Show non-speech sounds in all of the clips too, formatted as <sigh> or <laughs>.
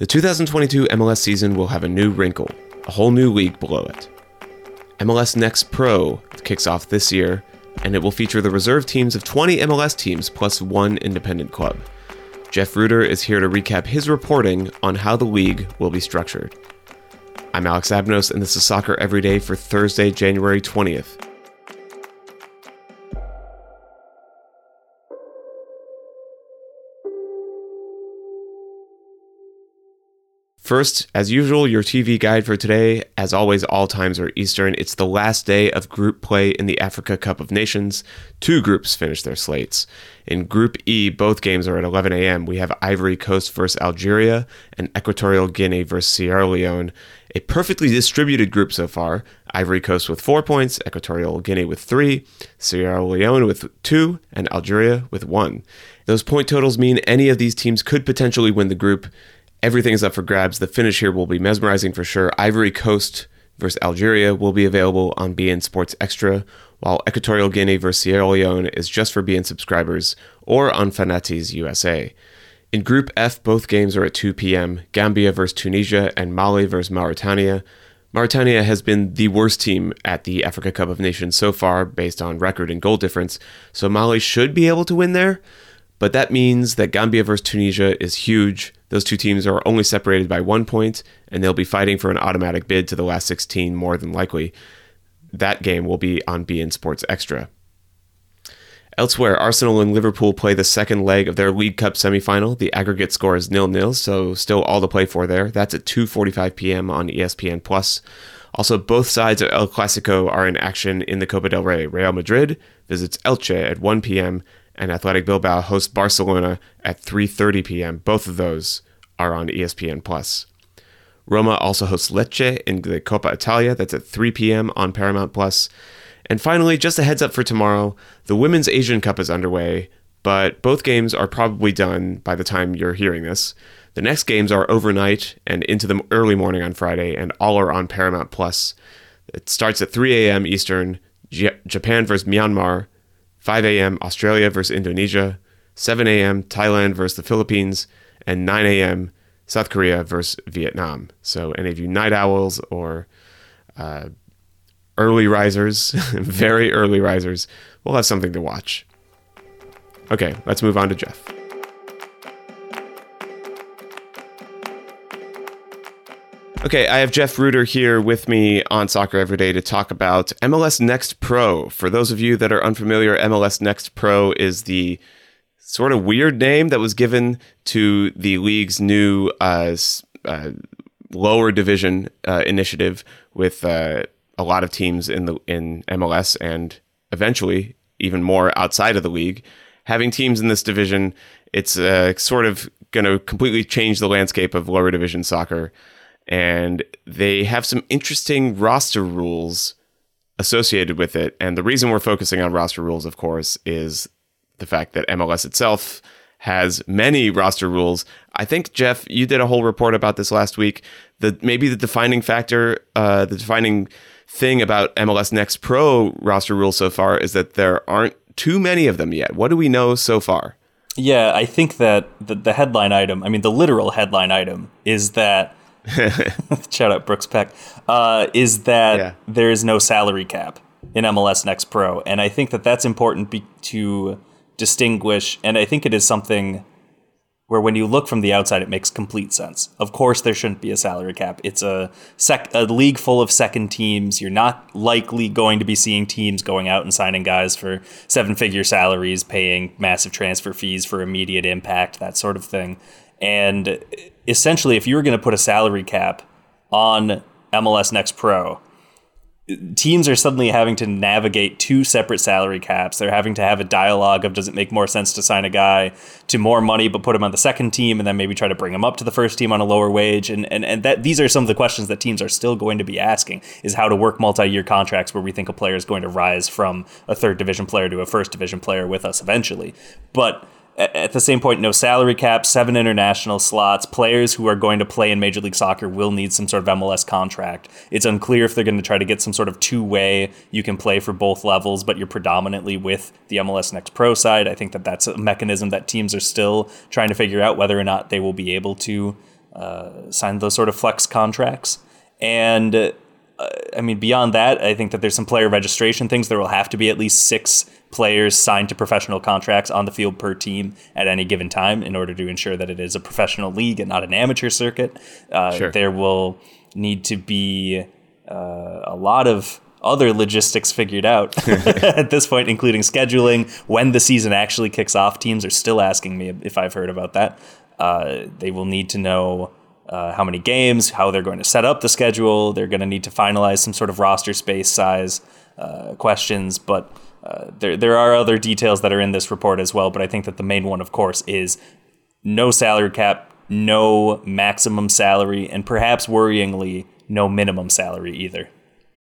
The 2022 MLS season will have a new wrinkle, a whole new league below it. MLS Next Pro kicks off this year, and it will feature the reserve teams of 20 MLS teams plus one independent club. Jeff Rueter is here to recap his reporting on how the league will be structured. I'm Alex Abnos, and this is Soccer Every Day for Thursday, January 20th. First, as usual, your TV guide for today. As always, all times are Eastern. It's the last day of group play in the Africa Cup of Nations. Two groups finish their slates. In Group E, both games are at 11 a.m. We have Ivory Coast versus Algeria and Equatorial Guinea versus Sierra Leone. A perfectly distributed group so far. Ivory Coast with four points, Equatorial Guinea with three, Sierra Leone with two, and Algeria with one. Those point totals mean any of these teams could potentially win the group. Everything is up for grabs. The finish here will be mesmerizing for sure. Ivory Coast versus Algeria will be available on beIN Sports Extra, while Equatorial Guinea versus Sierra Leone is just for beIN subscribers or on Fanatiz USA. In Group F, both games are at 2 p.m. Gambia versus Tunisia and Mali versus Mauritania. Mauritania has been the worst team at the Africa Cup of Nations so far, based on record and goal difference, so Mali should be able to win there. But that means that Gambia versus Tunisia is huge. Those two teams are only separated by one point, and they'll be fighting for an automatic bid to the last 16 more than likely. That game will be on beIN Sports Extra. Elsewhere, Arsenal and Liverpool play the second leg of their League Cup semifinal. The aggregate score is nil-nil, so still all to play for there. That's at 2:45 p.m. on ESPN Plus. Also, both sides of El Clasico are in action in the Copa del Rey. Real Madrid visits Elche at 1 p.m and Athletic Bilbao hosts Barcelona at 3:30 p.m. Both of those are on ESPN Plus. Roma also hosts Lecce in the Coppa Italia. That's at 3 p.m. on Paramount Plus. And finally, just a heads up for tomorrow, the Women's Asian Cup is underway, but both games are probably done by the time you're hearing this. The next games are overnight and into the early morning on Friday, and all are on Paramount Plus. It starts at 3 a.m. Eastern. J- Japan versus Myanmar 5 a.m. Australia versus Indonesia, 7 a.m. Thailand versus the Philippines, and 9 a.m. South Korea versus Vietnam. So, any of you night owls or uh, early risers, <laughs> very early risers, will have something to watch. Okay, let's move on to Jeff. Okay, I have Jeff Rueter here with me on Soccer Every Day to talk about MLS Next Pro. For those of you that are unfamiliar, MLS Next Pro is the sort of weird name that was given to the league's new uh, uh, lower division uh, initiative with uh, a lot of teams in the in MLS and eventually even more outside of the league. Having teams in this division, it's uh, sort of going to completely change the landscape of lower division soccer and they have some interesting roster rules associated with it. And the reason we're focusing on roster rules, of course, is the fact that MLS itself has many roster rules. I think Jeff, you did a whole report about this last week. The maybe the defining factor, uh, the defining thing about MLS Next Pro roster rules so far is that there aren't too many of them yet. What do we know so far? Yeah, I think that the, the headline item, I mean, the literal headline item, is that <laughs> shout out Brooks Peck, uh, is that yeah. there is no salary cap in MLS Next Pro, and I think that that's important be- to distinguish. And I think it is something where, when you look from the outside, it makes complete sense. Of course, there shouldn't be a salary cap. It's a sec- a league full of second teams. You're not likely going to be seeing teams going out and signing guys for seven figure salaries, paying massive transfer fees for immediate impact, that sort of thing. And essentially, if you were going to put a salary cap on MLS Next Pro, teams are suddenly having to navigate two separate salary caps. They're having to have a dialogue of does it make more sense to sign a guy to more money but put him on the second team and then maybe try to bring him up to the first team on a lower wage and and, and that these are some of the questions that teams are still going to be asking is how to work multi-year contracts where we think a player is going to rise from a third division player to a first division player with us eventually. But at the same point, no salary cap, seven international slots. Players who are going to play in Major League Soccer will need some sort of MLS contract. It's unclear if they're going to try to get some sort of two way, you can play for both levels, but you're predominantly with the MLS Next Pro side. I think that that's a mechanism that teams are still trying to figure out whether or not they will be able to uh, sign those sort of flex contracts. And uh, I mean, beyond that, I think that there's some player registration things. There will have to be at least six players signed to professional contracts on the field per team at any given time in order to ensure that it is a professional league and not an amateur circuit. Uh, sure. There will need to be uh, a lot of other logistics figured out <laughs> at this point, including scheduling, when the season actually kicks off. Teams are still asking me if I've heard about that. Uh, they will need to know uh, how many games, how they're going to set up the schedule. They're going to need to finalize some sort of roster space size uh, questions, but uh, there there are other details that are in this report as well. But I think that the main one, of course, is no salary cap, no maximum salary, and perhaps worryingly, no minimum salary either.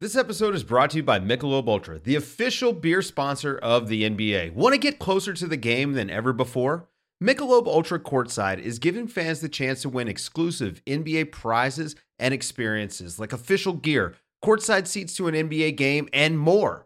This episode is brought to you by Michelob Ultra, the official beer sponsor of the NBA. Want to get closer to the game than ever before? Michelob Ultra Courtside is giving fans the chance to win exclusive NBA prizes and experiences like official gear, courtside seats to an NBA game, and more.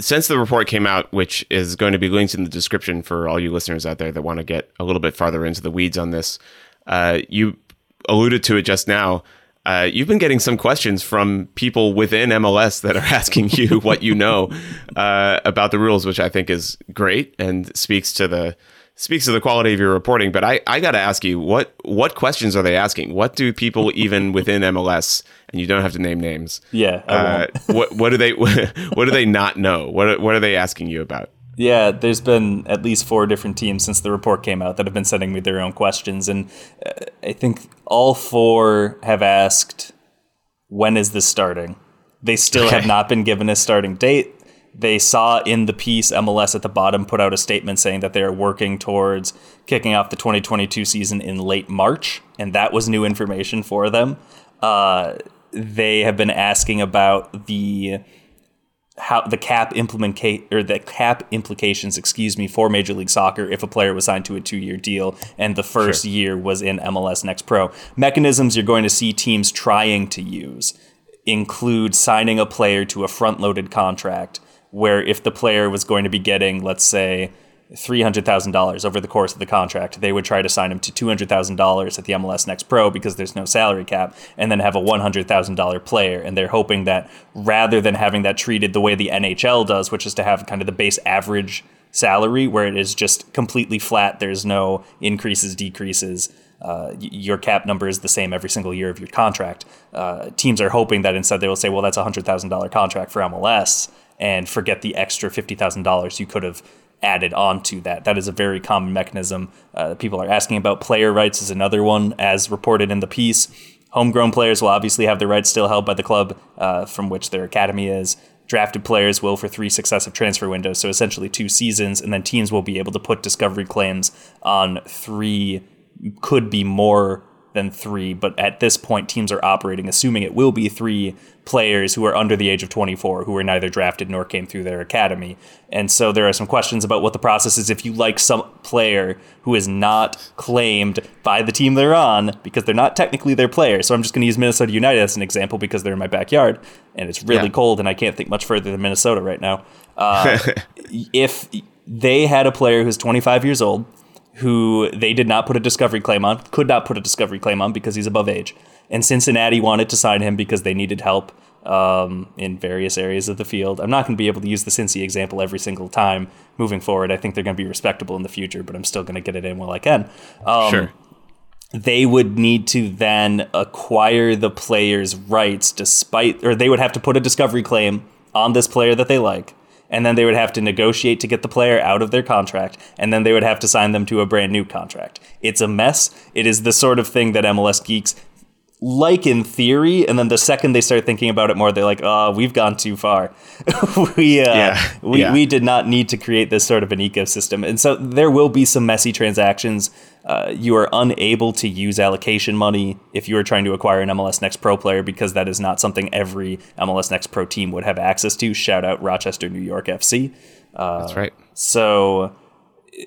since the report came out, which is going to be linked in the description for all you listeners out there that want to get a little bit farther into the weeds on this, uh, you alluded to it just now. Uh, you've been getting some questions from people within MLS that are <laughs> asking you what you know uh, about the rules, which I think is great and speaks to the speaks to the quality of your reporting. But I, I got to ask you what what questions are they asking? What do people even <laughs> within MLS and you don't have to name names? Yeah. Uh, <laughs> what what do they <laughs> what do they not know? What what are they asking you about? Yeah, there's been at least four different teams since the report came out that have been sending me their own questions, and uh, I think all four have asked, "When is this starting?" They still okay. have not been given a starting date. They saw in the piece MLS at the bottom put out a statement saying that they are working towards kicking off the 2022 season in late March, and that was new information for them. Uh, they have been asking about the how the cap implement or the cap implications, excuse me, for Major League Soccer if a player was signed to a two-year deal and the first sure. year was in MLS Next Pro. Mechanisms you're going to see teams trying to use include signing a player to a front-loaded contract where if the player was going to be getting, let's say, $300,000 over the course of the contract, they would try to sign him to $200,000 at the MLS Next Pro because there's no salary cap, and then have a $100,000 player. And they're hoping that rather than having that treated the way the NHL does, which is to have kind of the base average salary where it is just completely flat, there's no increases, decreases. Uh, your cap number is the same every single year of your contract. Uh, teams are hoping that instead they will say, well, that's a $100,000 contract for MLS and forget the extra $50,000 you could have added on to that. That is a very common mechanism. Uh, people are asking about player rights is another one, as reported in the piece. Homegrown players will obviously have their rights still held by the club uh, from which their academy is. Drafted players will for three successive transfer windows, so essentially two seasons, and then teams will be able to put discovery claims on three, could be more than three, but at this point, teams are operating assuming it will be three players who are under the age of 24 who were neither drafted nor came through their academy. And so there are some questions about what the process is if you like some player who is not claimed by the team they're on because they're not technically their player. So I'm just going to use Minnesota United as an example because they're in my backyard and it's really yeah. cold and I can't think much further than Minnesota right now. Uh, <laughs> if they had a player who's 25 years old who they did not put a discovery claim on, could not put a discovery claim on because he's above age. And Cincinnati wanted to sign him because they needed help um, in various areas of the field. I'm not going to be able to use the Cincy example every single time moving forward. I think they're going to be respectable in the future, but I'm still going to get it in while I can. Um, sure. They would need to then acquire the player's rights despite, or they would have to put a discovery claim on this player that they like and then they would have to negotiate to get the player out of their contract, and then they would have to sign them to a brand new contract. It's a mess. It is the sort of thing that MLS geeks like in theory, and then the second they start thinking about it more, they're like, "Oh, we've gone too far. <laughs> we uh, yeah. we yeah. we did not need to create this sort of an ecosystem." And so there will be some messy transactions. Uh, you are unable to use allocation money if you are trying to acquire an MLS Next Pro player because that is not something every MLS Next Pro team would have access to. Shout out Rochester, New York FC. Uh, That's right. So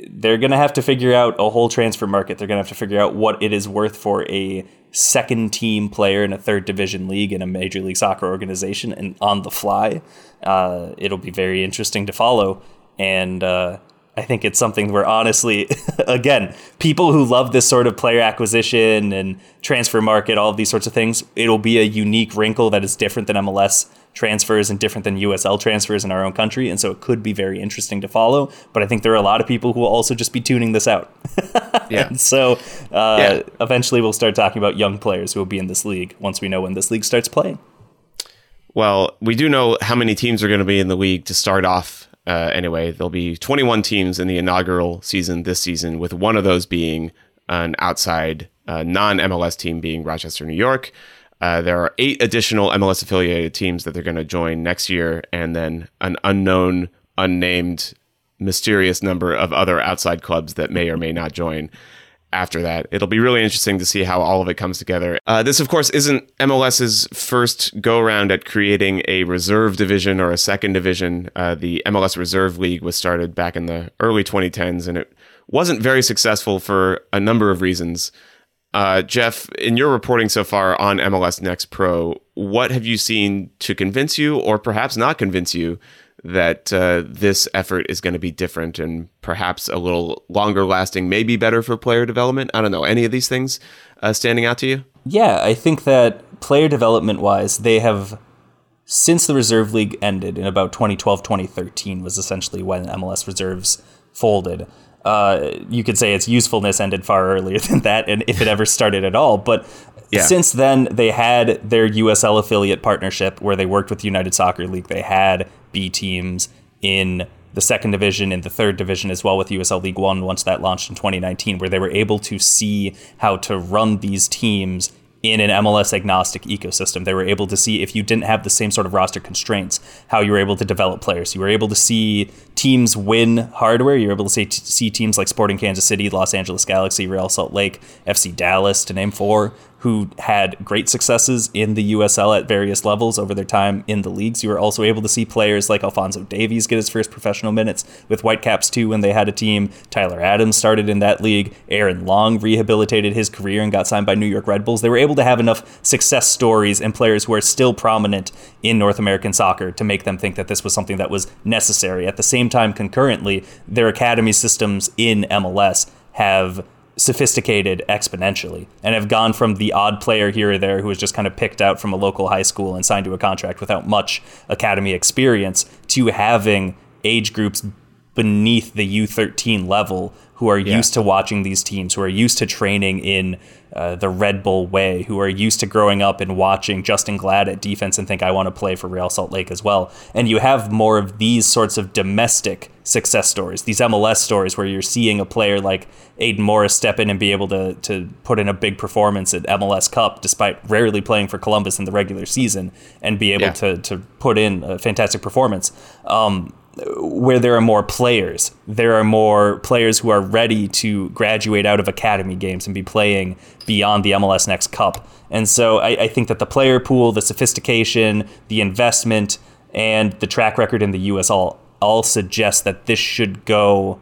they're going to have to figure out a whole transfer market. They're going to have to figure out what it is worth for a second team player in a third division league in a major league soccer organization and on the fly. Uh, it'll be very interesting to follow. And uh, I think it's something where honestly, <laughs> again, people who love this sort of player acquisition and transfer market, all of these sorts of things, it'll be a unique wrinkle that is different than MLS transfers and different than USL transfers in our own country. And so it could be very interesting to follow. But I think there are a lot of people who will also just be tuning this out. <laughs> yeah. And so uh, yeah. eventually we'll start talking about young players who will be in this league once we know when this league starts playing. Well, we do know how many teams are going to be in the league to start off. Uh, anyway, there'll be 21 teams in the inaugural season this season, with one of those being an outside uh, non MLS team being Rochester, New York. Uh, there are eight additional MLS affiliated teams that they're going to join next year, and then an unknown, unnamed, mysterious number of other outside clubs that may or may not join after that. It'll be really interesting to see how all of it comes together. Uh, this, of course, isn't MLS's first go around at creating a reserve division or a second division. Uh, the MLS Reserve League was started back in the early 2010s, and it wasn't very successful for a number of reasons. Uh, Jeff, in your reporting so far on MLS Next Pro, what have you seen to convince you, or perhaps not convince you, that uh, this effort is going to be different and perhaps a little longer lasting, maybe better for player development? I don't know. Any of these things uh, standing out to you? Yeah, I think that player development wise, they have, since the Reserve League ended in about 2012 2013, was essentially when MLS Reserves folded uh, you could say its usefulness ended far earlier <laughs> than that, and if it ever started at all. But yeah. since then, they had their USL affiliate partnership where they worked with United Soccer League. They had B teams in the second division and the third division as well with USL League One once that launched in 2019, where they were able to see how to run these teams in an MLS agnostic ecosystem. They were able to see if you didn't have the same sort of roster constraints, how you were able to develop players. You were able to see teams win hardware. You were able to see, see teams like Sporting Kansas City, Los Angeles Galaxy, Real Salt Lake, FC Dallas, to name four, who had great successes in the USL at various levels over their time in the leagues. You were also able to see players like Alphonso Davies get his first professional minutes with Whitecaps too when they had a team. Tyler Adams started in that league. Aaron Long rehabilitated his career and got signed by New York Red Bulls. They were able to have enough success stories and players who are still prominent in North American soccer to make them think that this was something that was necessary. At the same time, concurrently, their academy systems in MLS have sophisticated exponentially and have gone from the odd player here or there who was just kind of picked out from a local high school and signed to a contract without much academy experience to having age groups beneath the U13 level who are yeah. used to watching these teams, who are used to training in uh, the Red Bull way, who are used to growing up and watching Justen Glad at defense and think, I want to play for Real Salt Lake as well. And you have more of these sorts of domestic success stories, these MLS stories where you're seeing a player like Aidan Morris step in and be able to, to put in a big performance at MLS Cup despite rarely playing for Columbus in the regular season and be able yeah. to, to put in a fantastic performance. Um, where there are more players. There are more players who are ready to graduate out of academy games and be playing beyond the MLS Next Cup. And so I, I think that the player pool, the sophistication, the investment, and the track record in the US all all suggest that this should go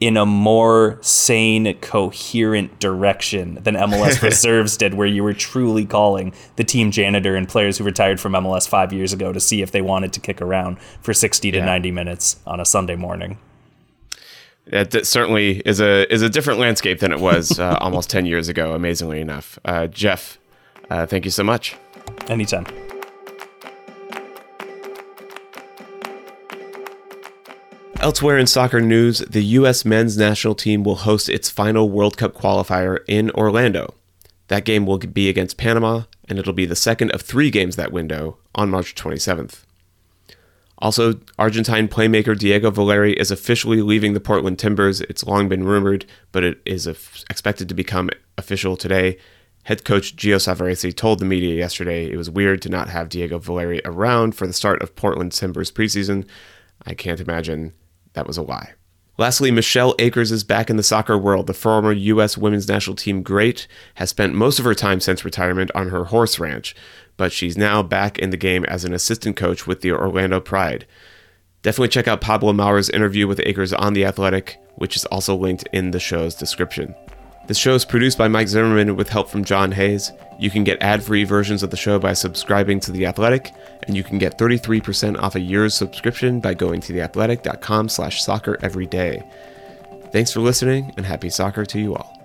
in a more sane, coherent direction than MLS <laughs> reserves did, where you were truly calling the team janitor and players who retired from MLS five years ago to see if they wanted to kick around for 60 to yeah. 90 minutes on a Sunday morning. That certainly is a is a different landscape than it was <laughs> uh, almost 10 years ago, amazingly enough. Uh, Jeff, uh, thank you so much. Anytime. Elsewhere in soccer news, the U.S. men's national team will host its final World Cup qualifier in Orlando. That game will be against Panama, and it'll be the second of three games that window on March 27th. Also, Argentine playmaker Diego Valeri is officially leaving the Portland Timbers. It's long been rumored, but it is expected to become official today. Head coach Gio Savarese told the media yesterday it was weird to not have Diego Valeri around for the start of Portland Timbers preseason. I can't imagine that was a lie. Lastly, Michelle Akers is back in the soccer world. The former U.S. women's national team great has spent most of her time since retirement on her horse ranch, but she's now back in the game as an assistant coach with the Orlando Pride. Definitely check out Pablo Maurer's interview with Akers on The Athletic, which is also linked in the show's description. This show is produced by Mike Zimmerman with help from John Hayes. You can get ad-free versions of the show by subscribing to The Athletic, and you can get 33% off a year's subscription by going to theathletic.com slash soccer every day. Thanks for listening, and happy soccer to you all.